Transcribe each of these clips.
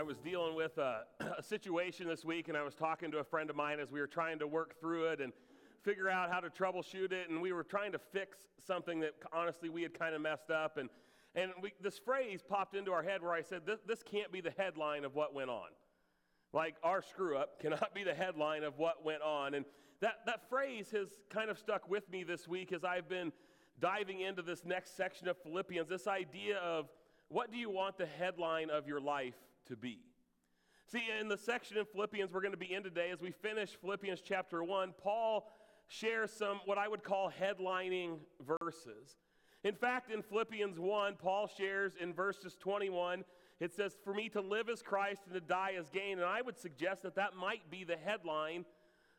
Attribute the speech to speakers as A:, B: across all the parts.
A: I was dealing with a, a, situation this week, and I was talking to a friend of mine as we were trying to work through it and figure out how to troubleshoot it. And we were trying to fix something that honestly we had kind of messed up. And, and we, this phrase popped into our head where I said, this, this can't be the headline of what went on. Like, our screw up cannot be the headline of what went on. And that, that phrase has kind of stuck with me this week as I've been diving into this next section of Philippians this idea of what do you want the headline of your life to be? See, in the section in Philippians we're going to be in today, as we finish Philippians chapter 1, Paul shares some what I would call headlining verses. In fact, in Philippians 1, Paul shares in verses 21, it says, For me to live as Christ and to die as gain. And I would suggest that that might be the headline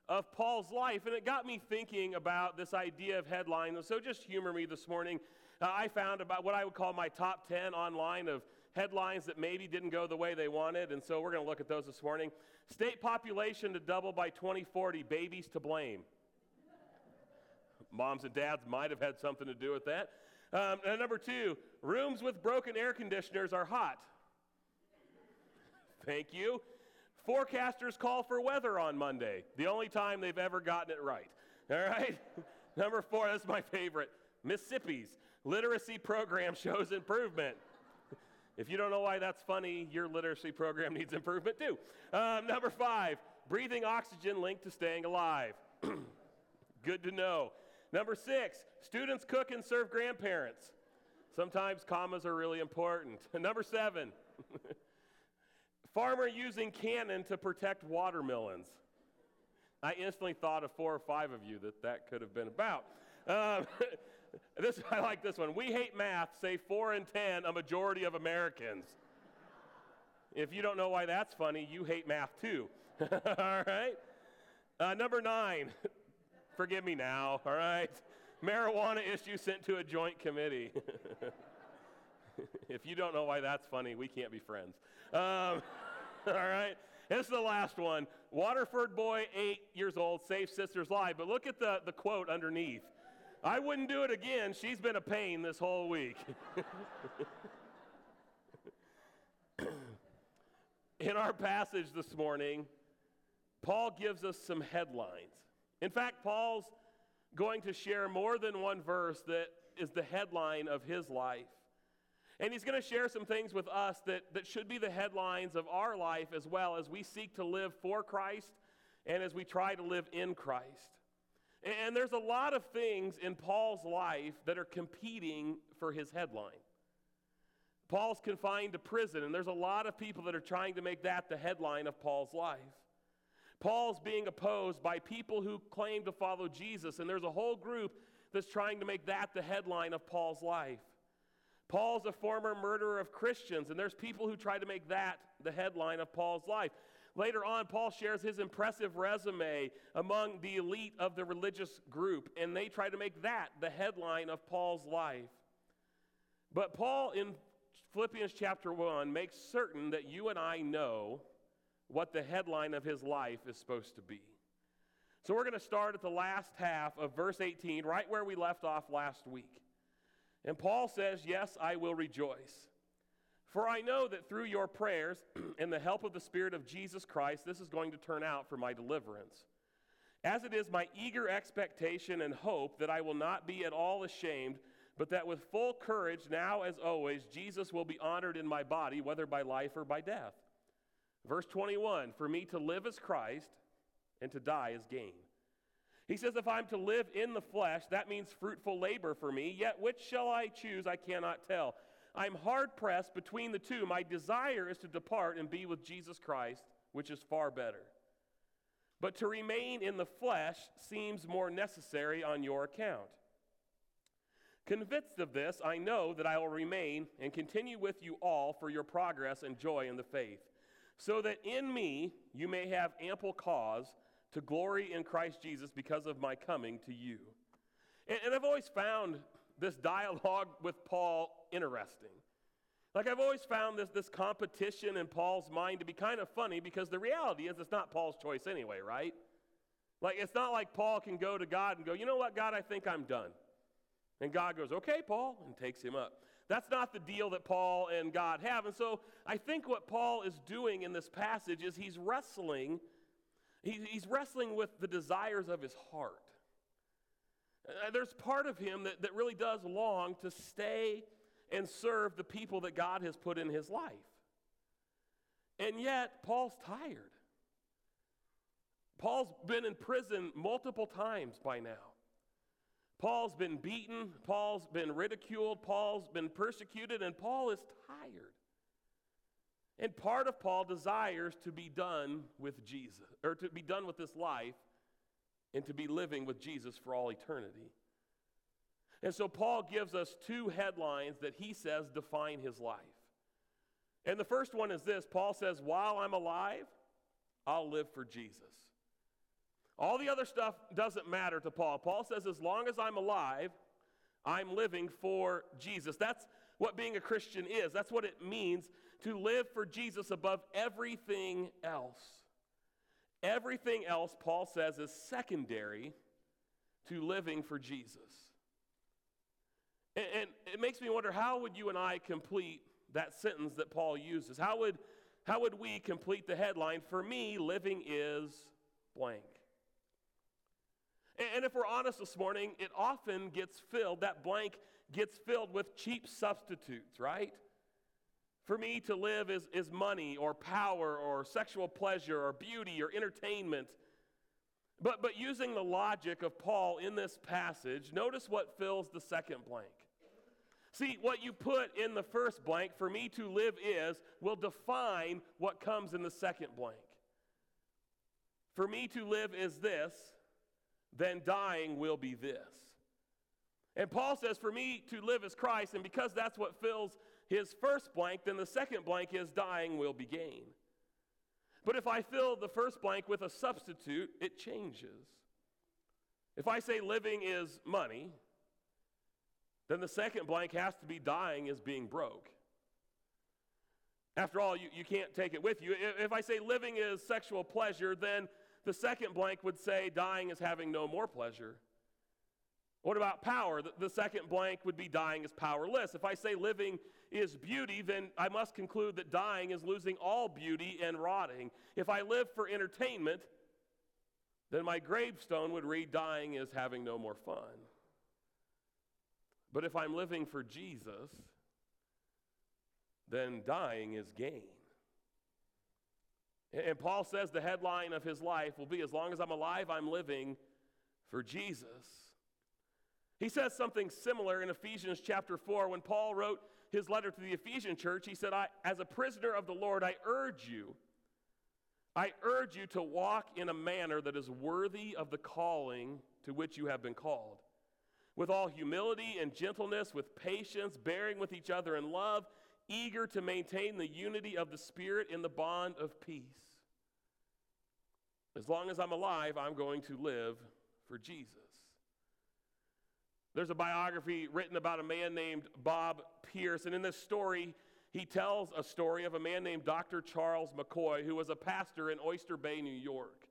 A: of Paul's life. And it got me thinking about this idea of headline. So just humor me this morning. Uh, I found about what I would call my top 10 online of headlines that maybe didn't go the way they wanted. And so we're going to look at those this morning. State population to double by 2040, babies to blame. Moms and dads might have had something to do with that. Um, and number two, rooms with broken air conditioners are hot. Thank you. Forecasters call for weather on Monday, the only time they've ever gotten it right. All right? Number four, that's my favorite. Mississippi's literacy program shows improvement. If you don't know why that's funny, your literacy program needs improvement too. Um, number five, breathing oxygen linked to staying alive. Good to know. Number six, students cook and serve grandparents. Sometimes commas are really important. Number seven, Farmer using cannon to protect watermelons. I instantly thought of four or five of you that that could have been about. Um, this, I like this one. We hate math, say four and ten, a majority of Americans. If you don't know why that's funny, you hate math too. all right? Uh, number nine, forgive me now, all right? Marijuana issue sent to a joint committee. if you don't know why that's funny, we can't be friends. Um, all right? This is the last one. Waterford boy, eight years old, saves sister's life. But look at the, the quote underneath. I wouldn't do it again. She's been a pain this whole week. In our passage this morning, Paul gives us some headlines. In fact, Paul's going to share more than one verse that is the headline of his life. And he's going to share some things with us that, that should be the headlines of our life as well as we seek to live for Christ and as we try to live in Christ. And there's a lot of things in Paul's life that are competing for his headline. Paul's confined to prison, and there's a lot of people that are trying to make that the headline of Paul's life. Paul's being opposed by people who claim to follow Jesus, and there's a whole group that's trying to make that the headline of Paul's life. Paul's a former murderer of Christians, and there's people who try to make that the headline of Paul's life. Later on, Paul shares his impressive resume among the elite of the religious group, and they try to make that the headline of Paul's life. But Paul, in Philippians chapter 1, makes certain that you and I know what the headline of his life is supposed to be. So we're going to start at the last half of verse 18, right where we left off last week. And Paul says, Yes, I will rejoice. For I know that through your prayers and the help of the Spirit of Jesus Christ, this is going to turn out for my deliverance. As it is my eager expectation and hope that I will not be at all ashamed, but that with full courage, now as always, Jesus will be honored in my body, whether by life or by death. Verse 21 For me to live as Christ, and to die as gain. He says, If I'm to live in the flesh, that means fruitful labor for me. Yet which shall I choose? I cannot tell. I'm hard pressed between the two. My desire is to depart and be with Jesus Christ, which is far better. But to remain in the flesh seems more necessary on your account. Convinced of this, I know that I will remain and continue with you all for your progress and joy in the faith, so that in me you may have ample cause to glory in Christ Jesus because of my coming to you. And, and, I've always found this dialogue with Paul interesting. Like, I've always found this, this competition in Paul's mind to be kind of funny because the reality is it's not Paul's choice anyway, right? Like, it's not like Paul can go to God and go, you know what, God, I think I'm done. And God goes, okay, Paul, and takes him up. That's not the deal that Paul and God have. And so I think what Paul is doing in this passage is he's wrestling, he's wrestling with the desires of his heart. Uh, there's part of him that, that really does long to stay and serve the people that God has put in his life. And yet, Paul's tired. Paul's been in prison multiple times by now. Paul's been beaten, Paul's been ridiculed, Paul's been persecuted, and Paul is tired. And part of Paul desires to be done with Jesus, or to be done with this life, and to be living with Jesus for all eternity. And so Paul gives us two headlines that he says define his life. And the first one is this Paul says, While I'm alive, I'll live for Jesus. All the other stuff doesn't matter to Paul. Paul says, as long as I'm alive, I'm living for Jesus. That's what being a Christian is. That's what it means to live for Jesus above everything else. Everything else, Paul says, is secondary to living for Jesus. And, and, it makes me wonder how would you and I complete that sentence that Paul uses? How would, how would we complete the headline? For me, living is blank. And if we're honest this morning, it often gets filled, that blank gets filled with cheap substitutes, right? For me to live is, is money or power or sexual pleasure or beauty or entertainment. But, but using the logic of Paul in this passage, notice what fills the second blank. See, what you put in the first blank, for me to live is, will define what comes in the second blank. For me to live is this, then dying will be this. And Paul says, For me to live is Christ, and because that's what fills his first blank, then the second blank is dying will be gain. But if I fill the first blank with a substitute, it changes. If I say living is money, then the second blank has to be dying is being broke. After all, you, you can't take it with you. If I say living is sexual pleasure, then the second blank would say dying is having no more pleasure. What about power? The, the, second blank would be dying is powerless. If I say living is beauty, then I must conclude that dying is losing all beauty and rotting. If I live for entertainment, then my gravestone would read dying is having no more fun. But if I'm living for Jesus, then dying is gain. And Paul says the headline of his life will be As long as I'm alive, I'm living for Jesus. He says something similar in Ephesians chapter 4 when Paul wrote his letter to the Ephesian church. He said, I, As a prisoner of the Lord, I urge you, I urge you to walk in a manner that is worthy of the calling to which you have been called, with all humility and gentleness, with patience, bearing with each other in love eager to maintain the unity of the Spirit in the bond of peace. As long as I'm alive, I'm going to live for Jesus. There's a biography written about a man named Bob Pierce, and in this story, he tells a story of a man named Dr. Charles McCoy, who was a pastor in Oyster Bay, New York.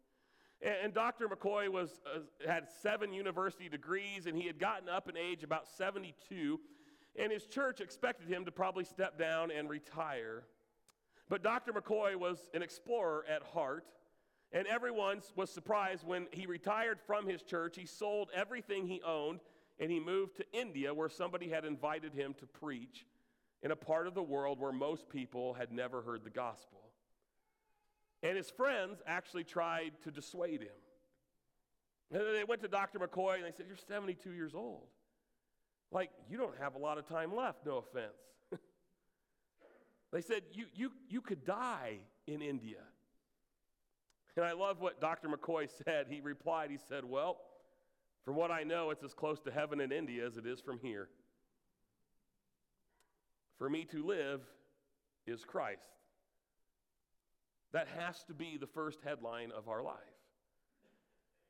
A: And, and Dr. McCoy was, uh, had seven university degrees, and he had gotten up in age about 72 and his church expected him to probably step down and retire. But Dr. McCoy was an explorer at heart, and everyone was surprised when he retired from his church. He sold everything he owned and he moved to India, where somebody had invited him to preach in a part of the world where most people had never heard the gospel. And his friends actually tried to dissuade him. And they went to Dr. McCoy and they said, You're 72 years old. Like, you don't have a lot of time left, no offense. they said, you, you, you could die in India. And I love what Dr. McCoy said. He replied, he said, Well, from what I know, it's as close to heaven in India as it is from here. For me to live is Christ. That has to be the first headline of our life.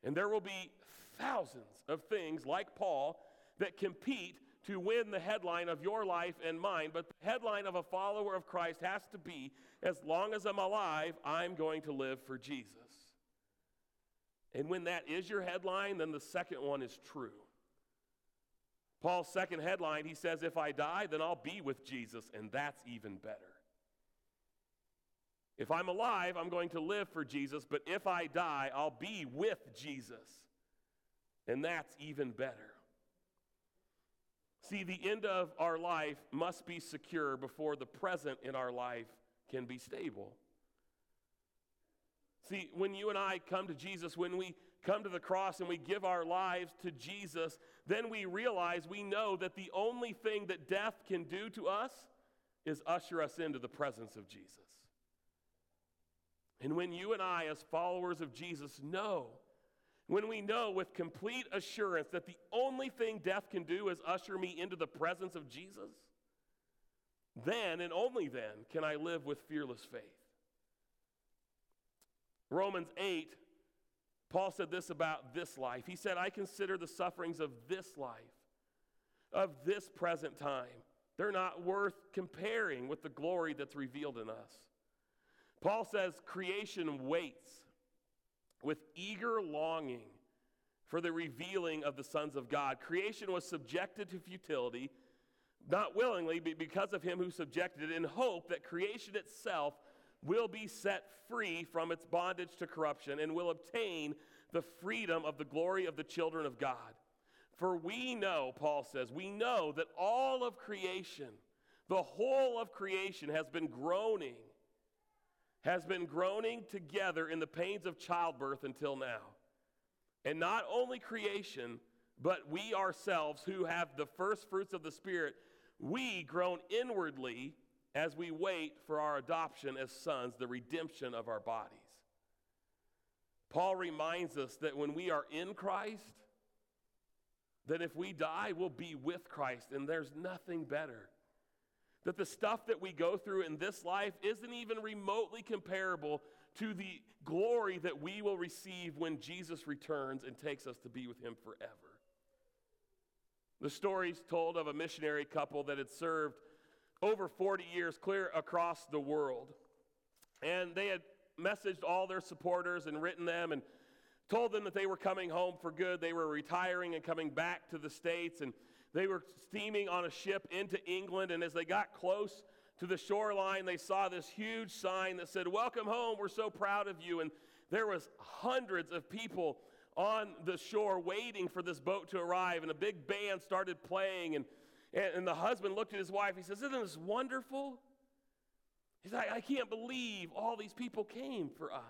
A: And there will be thousands of things like Paul that compete to win the headline of your life and mine. But the headline of a follower of Christ has to be as long as I'm alive, I'm going to live for Jesus. And when that is your headline, then the second one is true. Paul's second headline, he says, If I die, then I'll be with Jesus, and that's even better. If I'm alive, I'm going to live for Jesus, but if I die, I'll be with Jesus, and that's even better. See, the end of our life must be secure before the present in our life can be stable. See, when you and I come to Jesus, when we come to the cross and we give our lives to Jesus, then we realize we know that the only thing that death can do to us is usher us into the presence of Jesus. And when you and I, as followers of Jesus, know, when we know with complete assurance that the only thing death can do is usher me into the presence of Jesus, then and only then can I live with fearless faith. Romans 8 Paul said this about this life. He said, I consider the sufferings of this life, of this present time, they're not worth comparing with the glory that's revealed in us. Paul says, creation waits with eager longing for the revealing of the sons of God. Creation was subjected to futility, not willingly, but because of him who subjected it, in hope that creation itself will be set free from its bondage to corruption and will obtain the freedom of the glory of the children of God. For we know, Paul says, we know that all of creation, the whole of creation has been groaning, has been groaning together in the pains of childbirth until now. And not only creation, but we ourselves who have the first fruits of the Spirit, we groan inwardly as we wait for our adoption as sons, the redemption of our bodies. Paul reminds us that when we are in Christ, that if we die, we'll be with Christ, and there's nothing better. That the stuff that we go through in this life isn't even remotely comparable to the glory that we will receive when Jesus returns and takes us to be with Him forever. The story's told of a missionary couple that had served over 40 years clear across the world. And they had messaged all their supporters and written them and told them that they were coming home for good. They were retiring and coming back to the States. And they were steaming on a ship into England. And as they got close to the shoreline, they saw this huge sign that said, Welcome home. We're so proud of you. And there was hundreds of people on the shore waiting for this boat to arrive. And a big band started playing. And and, and the husband looked at his wife. He says, Isn't this wonderful? He's like, I can't believe all these people came for us.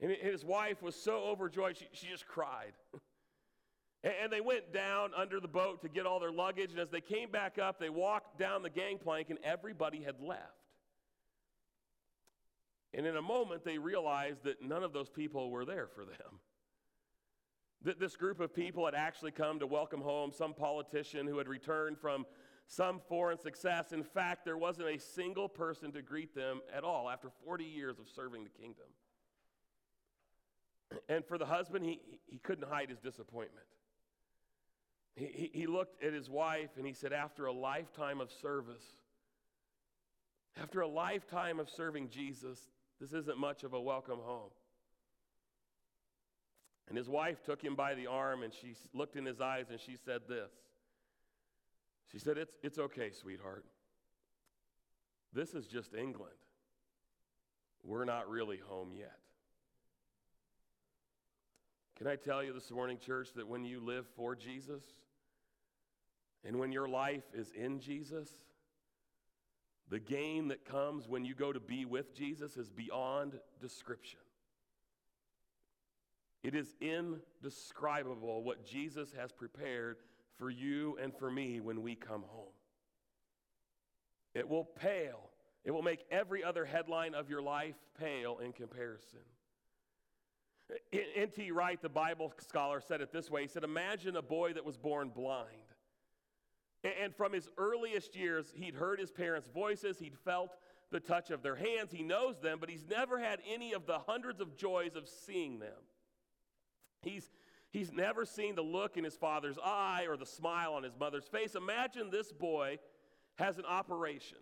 A: And his wife was so overjoyed, she, she just cried. and they went down under the boat to get all their luggage. And as they came back up, they walked down the gangplank, and everybody had left. And in a moment, they realized that none of those people were there for them. That this group of people had actually come to welcome home some politician who had returned from some foreign success. In fact, there wasn't a single person to greet them at all after 40 years of serving the kingdom. And for the husband, he, he couldn't hide his disappointment. He, he, looked at his wife and he said, After a lifetime of service, after a lifetime of serving Jesus, this isn't much of a welcome home. And his wife took him by the arm and she looked in his eyes and she said this. She said, It's, it's okay, sweetheart. This is just England. We're not really home yet. Can I tell you this morning, church, that when you live for Jesus and when your life is in Jesus, the gain that comes when you go to be with Jesus is beyond description. It is indescribable what Jesus has prepared for you and for me when we come home. It will pale. It will make every other headline of your life pale in comparison. N.T. Wright, the Bible scholar, said it this way He said, Imagine a boy that was born blind. And from his earliest years, he'd heard his parents' voices, he'd felt the touch of their hands, he knows them, but he's never had any of the hundreds of joys of seeing them. He's, he's never seen the look in his father's eye or the smile on his mother's face. Imagine this boy has an operation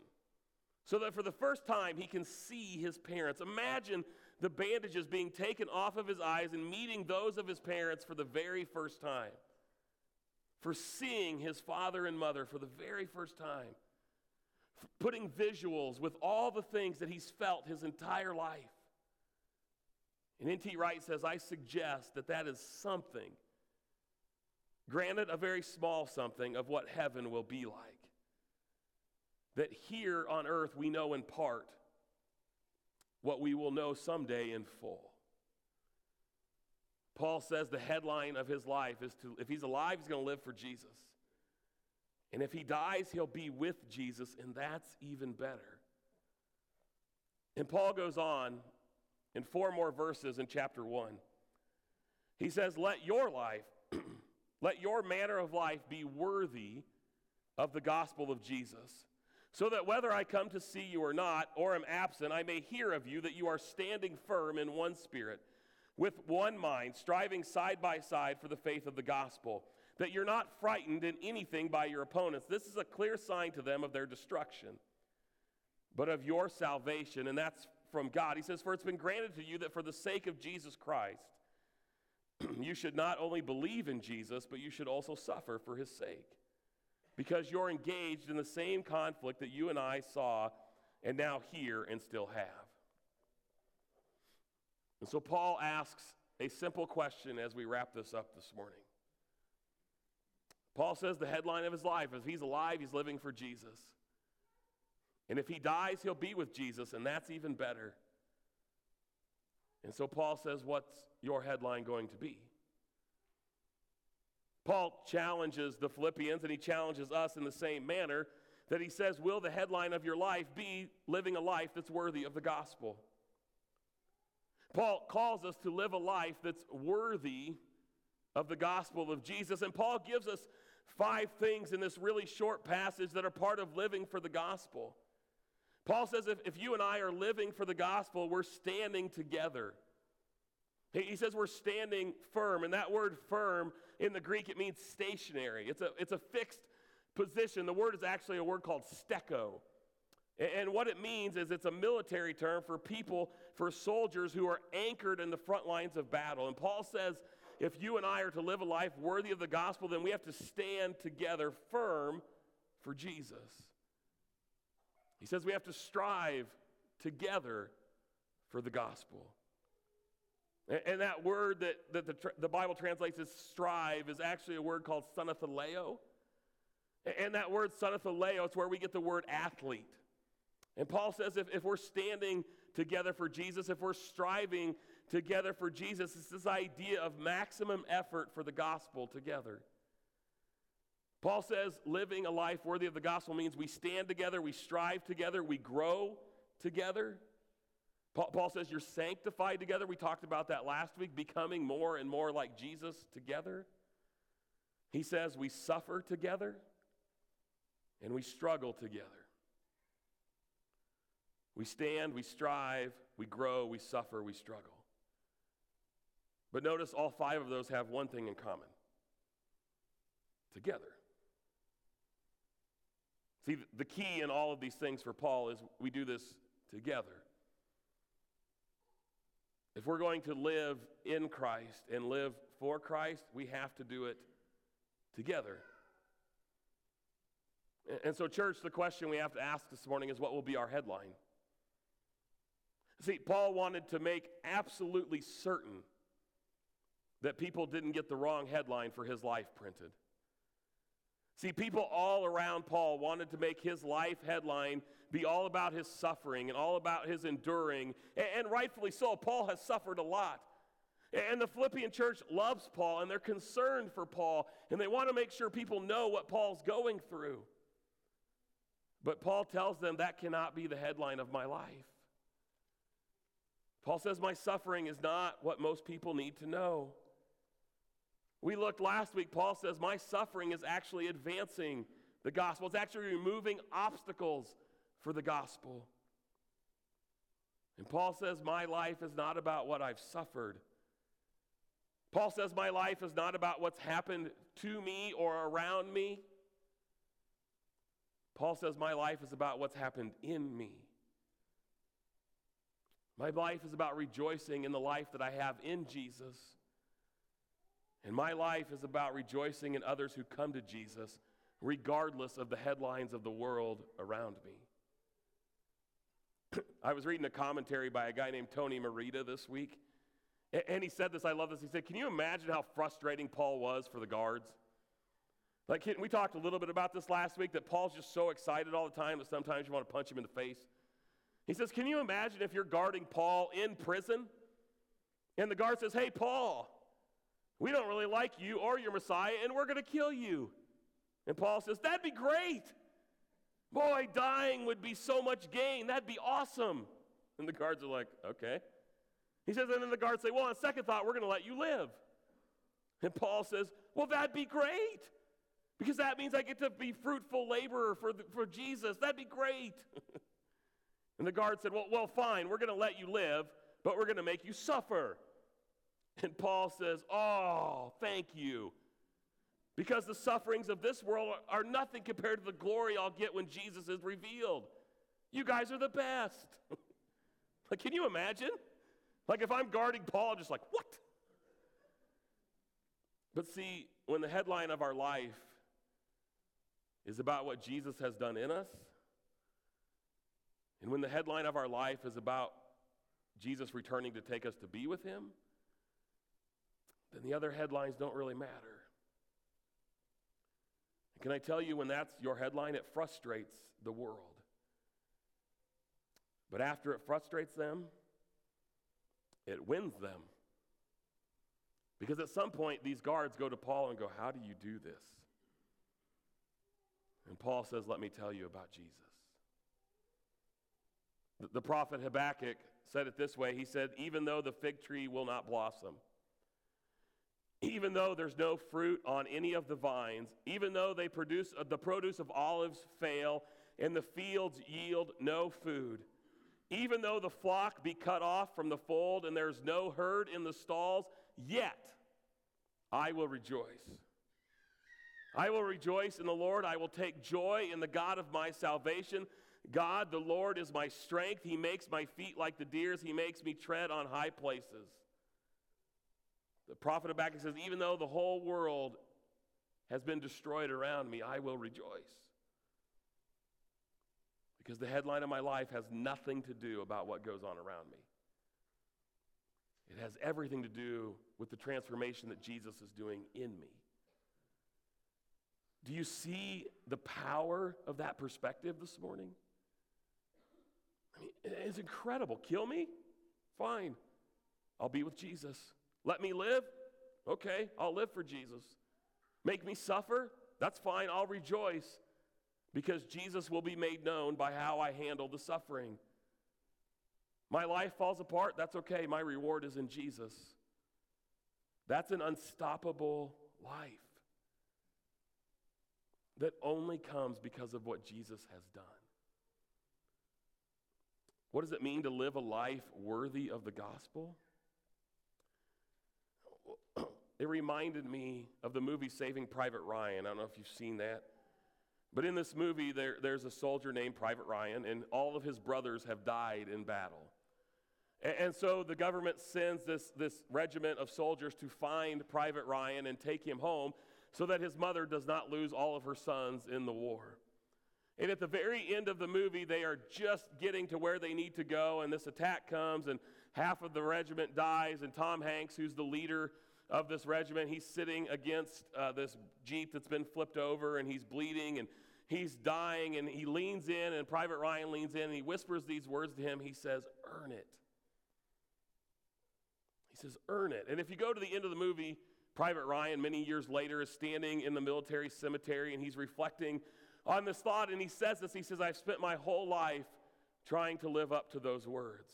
A: so that for the first time he can see his parents. Imagine the bandages being taken off of his eyes and meeting those of his parents for the very first time. for seeing his father and mother for the very first time, putting visuals with all the things that he's felt his entire life. And N.T. Wright says, I suggest that that is something, granted a very small something, of what heaven will be like. That here on earth we know in part what we will know someday in full. Paul says the headline of his life is to, if he's alive, he's going to live for Jesus. And if he dies, he'll be with Jesus, and that's even better. And Paul goes on in four more verses in chapter 1. He says, Let your life, let your manner of life be worthy of the gospel of Jesus, so that whether I come to see you or not, or am absent, I may hear of you that you are standing firm in one spirit with one mind, striving side by side for the faith of the gospel, that you're not frightened in anything by your opponents. This is a clear sign to them of their destruction, but of your salvation, and that's from God. He says, For it's been granted to you that for the sake of Jesus Christ, you should not only believe in Jesus, but you should also suffer for his sake. Because you're engaged in the same conflict that you and I saw and now hear and still have. And so Paul asks a simple question as we wrap this up this morning. Paul says the headline of his life is he's alive, he's living for Jesus. And if he dies, he'll be with Jesus, and that's even better. And so Paul says, What's your headline going to be? Paul challenges the Philippians and he challenges us in the same manner that he says, Will the headline of your life be living a life that's worthy of the gospel? Paul calls us to live a life that's worthy of the gospel of Jesus. And Paul gives us five things in this really short passage that are part of living for the gospel. Paul says if, if you and I are living for the gospel, we're standing together. He, he says we're standing firm, and that word firm in the Greek, it means stationary. It's a, it's a fixed position. The word is actually a word called steko. And what it means is it's a military term for people, for soldiers who are anchored in the front lines of battle. And Paul says if you and I are to live a life worthy of the gospel, then we have to stand together firm for Jesus. He says we have to strive together for the gospel. And, that word that, that the, the Bible translates as strive is actually a word called sonathaleo. And that word sonathaleo, is where we get the word athlete. And Paul says if, if we're standing together for Jesus, if we're striving together for Jesus, it's this idea of maximum effort for the gospel together. Paul says living a life worthy of the gospel means we stand together, we strive together, we grow together. Paul, says you're sanctified together. We talked about that last week, becoming more and more like Jesus together. He says we suffer together and we struggle together. We stand, we strive, we grow, we suffer, we struggle. But notice all five of those have one thing in common together. See, the key in all of these things for Paul is we do this together. If we're going to live in Christ and live for Christ, we have to do it together. And so, church, the question we have to ask this morning is what will be our headline? See, Paul wanted to make absolutely certain that people didn't get the wrong headline for his life printed. See, people all around Paul wanted to make his life headline be all about his suffering and all about his enduring, and, rightfully so. Paul has suffered a lot. And the Philippian church loves Paul and they're concerned for Paul and they want to make sure people know what Paul's going through. But Paul tells them that cannot be the headline of my life. Paul says, My suffering is not what most people need to know. We looked last week, Paul says, My suffering is actually advancing the gospel, it's actually removing obstacles for the gospel. And Paul says, My life is not about what I've suffered. Paul says, My life is not about what's happened to me or around me. Paul says, My life is about what's happened in me. My life is about rejoicing in the life that I have in Jesus. And my life is about rejoicing in others who come to Jesus, regardless of the headlines of the world around me. I was reading a commentary by a guy named Tony Merida this week, and he said this. I love this. He said, Can you imagine how frustrating Paul was for the guards? Like, we talked a little bit about this last week that Paul's just so excited all the time that sometimes you want to punch him in the face. He says, Can you imagine if you're guarding Paul in prison? And the guard says, Hey, Paul, we don't really like you or your Messiah, and we're going to kill you. And Paul says, That'd be great. Boy, dying would be so much gain. That'd be awesome. And the guards are like, Okay. He says, And then the guards say, Well, on second thought, we're going to let you live. And Paul says, Well, that'd be great. Because that means I get to be fruitful laborer for, the, for Jesus. That'd be great. and the guard said, well, well, fine, we're going to let you live, but we're going to make you suffer. And Paul says, Oh, thank you. Because the sufferings of this world are nothing compared to the glory I'll get when Jesus is revealed. You guys are the best. like, can you imagine? Like, if I'm guarding Paul, I'm just like, What? But see, when the headline of our life is about what Jesus has done in us, and when the headline of our life is about Jesus returning to take us to be with Him, then the other headlines don't really matter. And can I tell you, when that's your headline, it frustrates the world. But after it frustrates them, it wins them. Because at some point, these guards go to Paul and go, How do you do this? And Paul says, Let me tell you about Jesus. The, the prophet Habakkuk said it this way He said, Even though the fig tree will not blossom, even though there's no fruit on any of the vines, even though they produce uh, the produce of olives fail and the fields yield no food, even though the flock be cut off from the fold and there's no herd in the stalls, yet I will rejoice. I will rejoice in the Lord. I will take joy in the God of my salvation. God, the Lord, is my strength. He makes my feet like the deer's, He makes me tread on high places. The prophet Habakkuk says, Even though the whole world has been destroyed around me, I will rejoice. Because the headline of my life has nothing to do about what goes on around me. It has everything to do with the transformation that Jesus is doing in me. Do you see the power of that perspective this morning? I mean, it's incredible. Kill me? Fine. I'll be with Jesus. Let me live? Okay, I'll live for Jesus. Make me suffer? That's fine. I'll rejoice because Jesus will be made known by how I handle the suffering. My life falls apart? That's okay. My reward is in Jesus. That's an unstoppable life that only comes because of what Jesus has done. What does it mean to live a life worthy of the gospel? It reminded me of the movie Saving Private Ryan. I don't know if you've seen that. But in this movie, there, there's a soldier named Private Ryan, and all of his brothers have died in battle. And, and so the government sends this, this regiment of soldiers to find Private Ryan and take him home so that his mother does not lose all of her sons in the war. And at the very end of the movie, they are just getting to where they need to go, and this attack comes, and half of the regiment dies. And Tom Hanks, who's the leader of this regiment, he's sitting against uh, this Jeep that's been flipped over, and he's bleeding, and he's dying, and he leans in, and Private Ryan leans in, and he whispers these words to him. He says, Earn it. He says, Earn it. And if you go to the end of the movie, Private Ryan, many years later, is standing in the military cemetery and he's reflecting on this thought. And he says this He says, I've spent my whole life trying to live up to those words,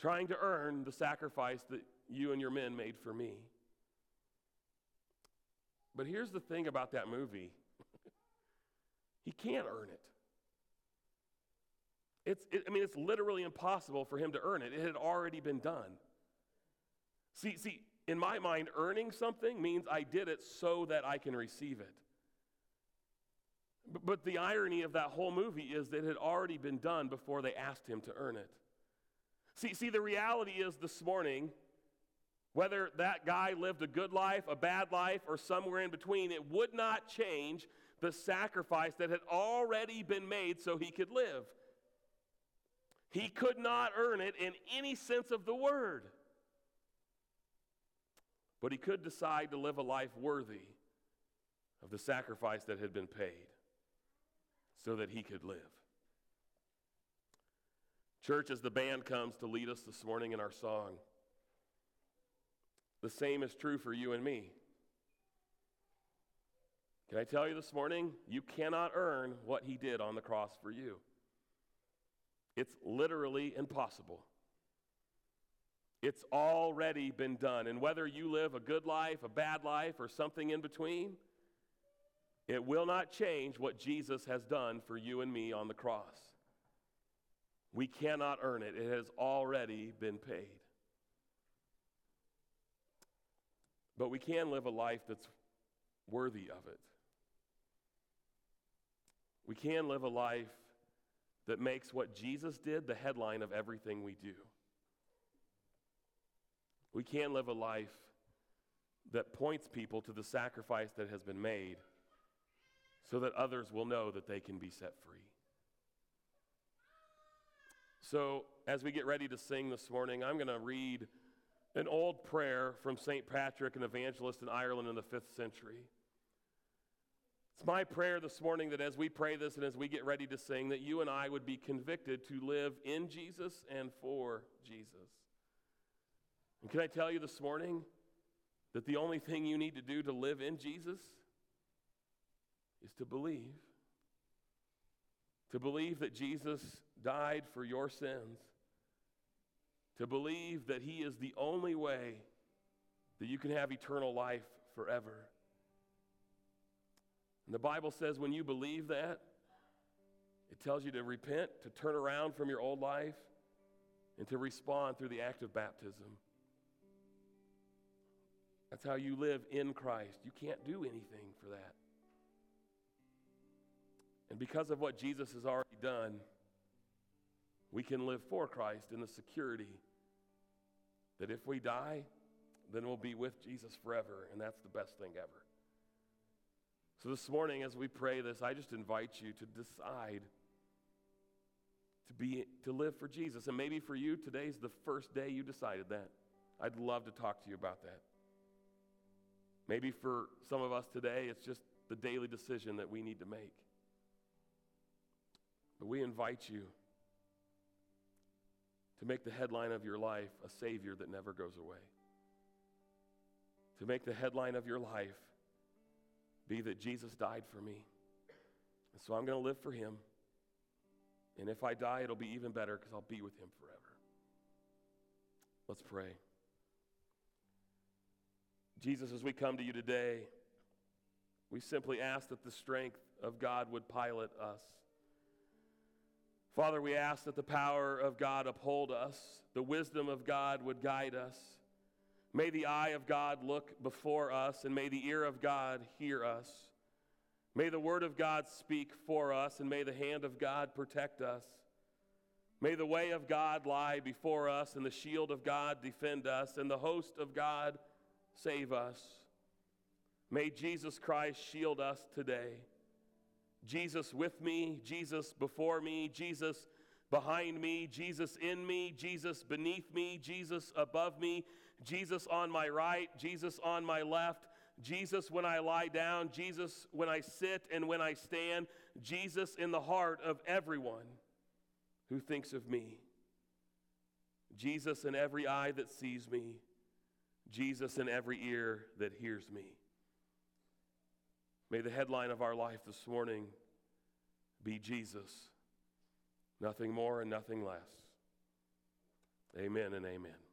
A: trying to earn the sacrifice that you and your men made for me. But here's the thing about that movie he can't earn it. It's, it, I mean, it's literally impossible for him to earn it. It had already been done. See, see, in my mind, earning something means I did it so that I can receive it. But the irony of that whole movie is that it had already been done before they asked him to earn it. See, see, the reality is this morning, Whether that guy lived a good life, a bad life, or somewhere in between, it would not change the sacrifice that had already been made so he could live. He could not earn it in any sense of the word. But he could decide to live a life worthy of the sacrifice that had been paid so that he could live. Church, as the band comes to lead us this morning in our song, the same is true for you and me. Can I tell you this morning? You cannot earn what he did on the cross for you. It's literally impossible. It's already been done. And whether you live a good life, a bad life, or something in between, it will not change what Jesus has done for you and me on the cross. We cannot earn it, it has already been paid. But we can live a life that's worthy of it. We can live a life that makes what Jesus did the headline of everything we do. We can live a life that points people to the sacrifice that has been made so that others will know that they can be set free. So, as we get ready to sing this morning, I'm going to read an old prayer from St. Patrick, an evangelist in Ireland in the fifth century. It's my prayer this morning that as we pray this and as we get ready to sing, that you and I would be convicted to live in Jesus and for Jesus. And can I tell you this morning that the only thing you need to do to live in Jesus is to believe. To believe that Jesus died for your sins. To believe that He is the only way that you can have eternal life forever. And the Bible says when you believe that, it tells you to repent, to turn around from your old life, and to respond through the act of baptism. That's how you live in Christ. You can't do anything for that. And because of what Jesus has already done, we can live for Christ in the security that if we die, then we'll be with Jesus forever, and that's the best thing ever. So this morning, as we pray this, I just invite you to decide to be to live for Jesus. And maybe for you, today's the first day you decided that. I'd love to talk to you about that. Maybe for some of us today, it's just the daily decision that we need to make. But we invite you to make the headline of your life a Savior that never goes away. To make the headline of your life be that Jesus died for me. And so I'm going to live for Him. And if I die, it'll be even better because I'll be with Him forever. Let's pray. Jesus, as we come to you today, we simply ask that the strength of God would pilot us. Father, we ask that the power of God uphold us, the wisdom of God would guide us. May the eye of God look before us, and may the ear of God hear us. May the word of God speak for us, and may the hand of God protect us. May the way of God lie before us, and the shield of God defend us, and the host of God save us. May Jesus Christ shield us today. Jesus with me, Jesus before me, Jesus behind me, Jesus in me, Jesus beneath me, Jesus above me, Jesus on my right, Jesus on my left, Jesus when I lie down, Jesus when I sit and when I stand, Jesus in the heart of everyone who thinks of me. Jesus in every eye that sees me, Jesus in every ear that hears me. May the headline of our life this morning be Jesus, nothing more and nothing less. Amen and amen.